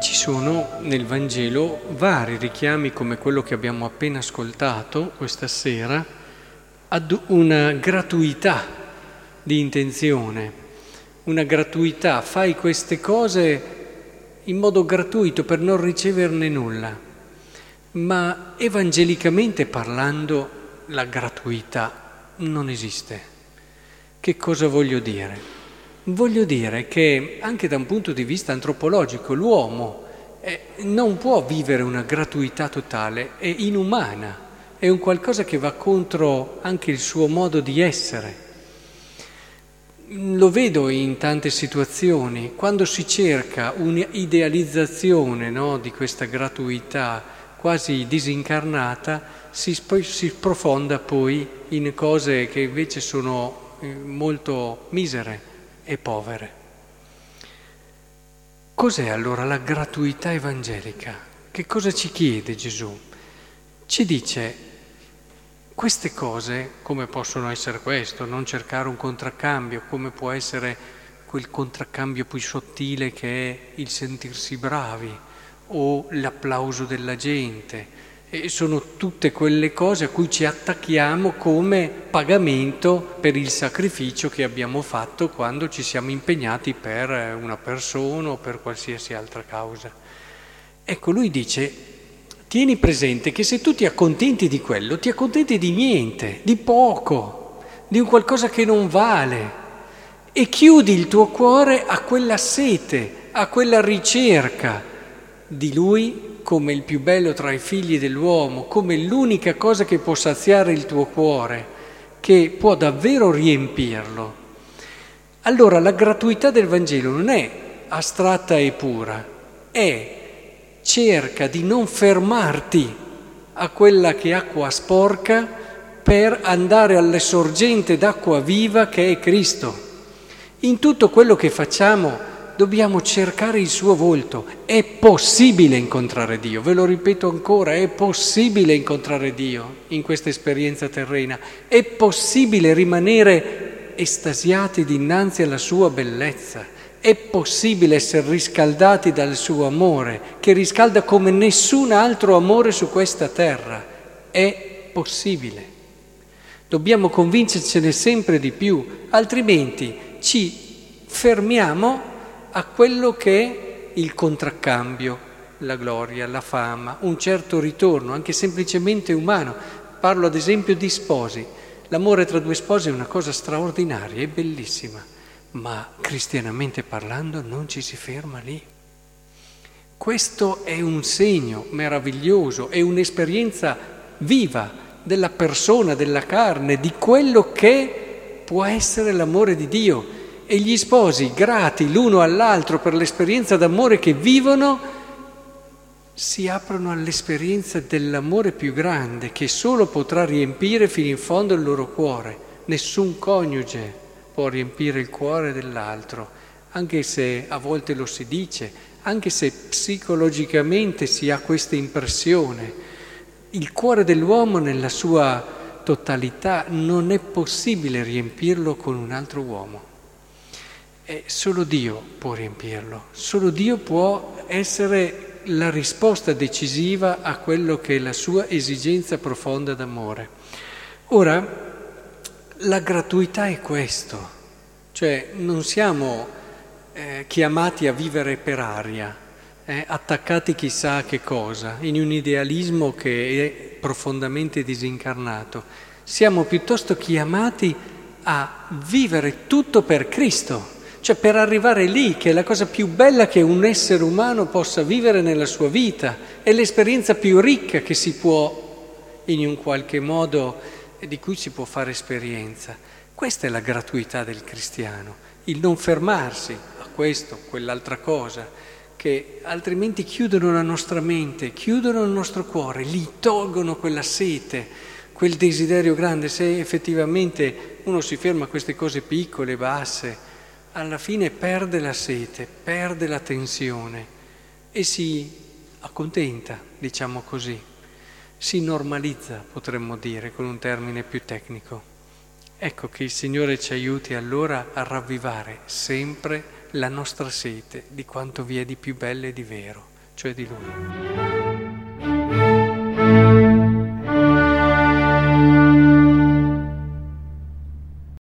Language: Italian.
sono nel Vangelo vari richiami come quello che abbiamo appena ascoltato questa sera ad una gratuità di intenzione, una gratuità, fai queste cose in modo gratuito per non riceverne nulla, ma evangelicamente parlando la gratuità non esiste. Che cosa voglio dire? Voglio dire che anche da un punto di vista antropologico l'uomo eh, non può vivere una gratuità totale, è inumana, è un qualcosa che va contro anche il suo modo di essere. Lo vedo in tante situazioni, quando si cerca un'idealizzazione no, di questa gratuità quasi disincarnata, si, si profonda poi in cose che invece sono eh, molto misere e povere. Cos'è allora la gratuità evangelica? Che cosa ci chiede Gesù? Ci dice queste cose, come possono essere questo, non cercare un contraccambio, come può essere quel contraccambio più sottile che è il sentirsi bravi o l'applauso della gente, e sono tutte quelle cose a cui ci attacchiamo come pagamento per il sacrificio che abbiamo fatto quando ci siamo impegnati per una persona o per qualsiasi altra causa. Ecco, lui dice, tieni presente che se tu ti accontenti di quello, ti accontenti di niente, di poco, di un qualcosa che non vale e chiudi il tuo cuore a quella sete, a quella ricerca di lui come il più bello tra i figli dell'uomo, come l'unica cosa che può saziare il tuo cuore, che può davvero riempirlo. Allora la gratuità del Vangelo non è astratta e pura, è cerca di non fermarti a quella che è acqua sporca per andare alle sorgente d'acqua viva che è Cristo. In tutto quello che facciamo dobbiamo cercare il suo volto. È possibile incontrare Dio, ve lo ripeto ancora, è possibile incontrare Dio in questa esperienza terrena, è possibile rimanere estasiati dinanzi alla sua bellezza, è possibile essere riscaldati dal suo amore, che riscalda come nessun altro amore su questa terra. È possibile. Dobbiamo convincercene sempre di più, altrimenti ci fermiamo a quello che è il contraccambio, la gloria, la fama, un certo ritorno, anche semplicemente umano. Parlo ad esempio di sposi. L'amore tra due sposi è una cosa straordinaria, è bellissima, ma cristianamente parlando non ci si ferma lì. Questo è un segno meraviglioso, è un'esperienza viva della persona, della carne, di quello che può essere l'amore di Dio e gli sposi, grati l'uno all'altro per l'esperienza d'amore che vivono, si aprono all'esperienza dell'amore più grande che solo potrà riempire fino in fondo il loro cuore. Nessun coniuge può riempire il cuore dell'altro, anche se a volte lo si dice, anche se psicologicamente si ha questa impressione. Il cuore dell'uomo nella sua totalità non è possibile riempirlo con un altro uomo. E solo Dio può riempirlo, solo Dio può essere la risposta decisiva a quello che è la sua esigenza profonda d'amore. Ora, la gratuità è questo, cioè non siamo eh, chiamati a vivere per aria, eh, attaccati chissà a che cosa, in un idealismo che è profondamente disincarnato. Siamo piuttosto chiamati a vivere tutto per Cristo cioè per arrivare lì, che è la cosa più bella che un essere umano possa vivere nella sua vita, è l'esperienza più ricca che si può, in un qualche modo, di cui si può fare esperienza. Questa è la gratuità del cristiano, il non fermarsi a questo, quell'altra cosa, che altrimenti chiudono la nostra mente, chiudono il nostro cuore, gli tolgono quella sete, quel desiderio grande. Se effettivamente uno si ferma a queste cose piccole, basse, alla fine perde la sete, perde la tensione e si accontenta, diciamo così, si normalizza, potremmo dire, con un termine più tecnico. Ecco che il Signore ci aiuti allora a ravvivare sempre la nostra sete di quanto vi è di più bello e di vero, cioè di Lui.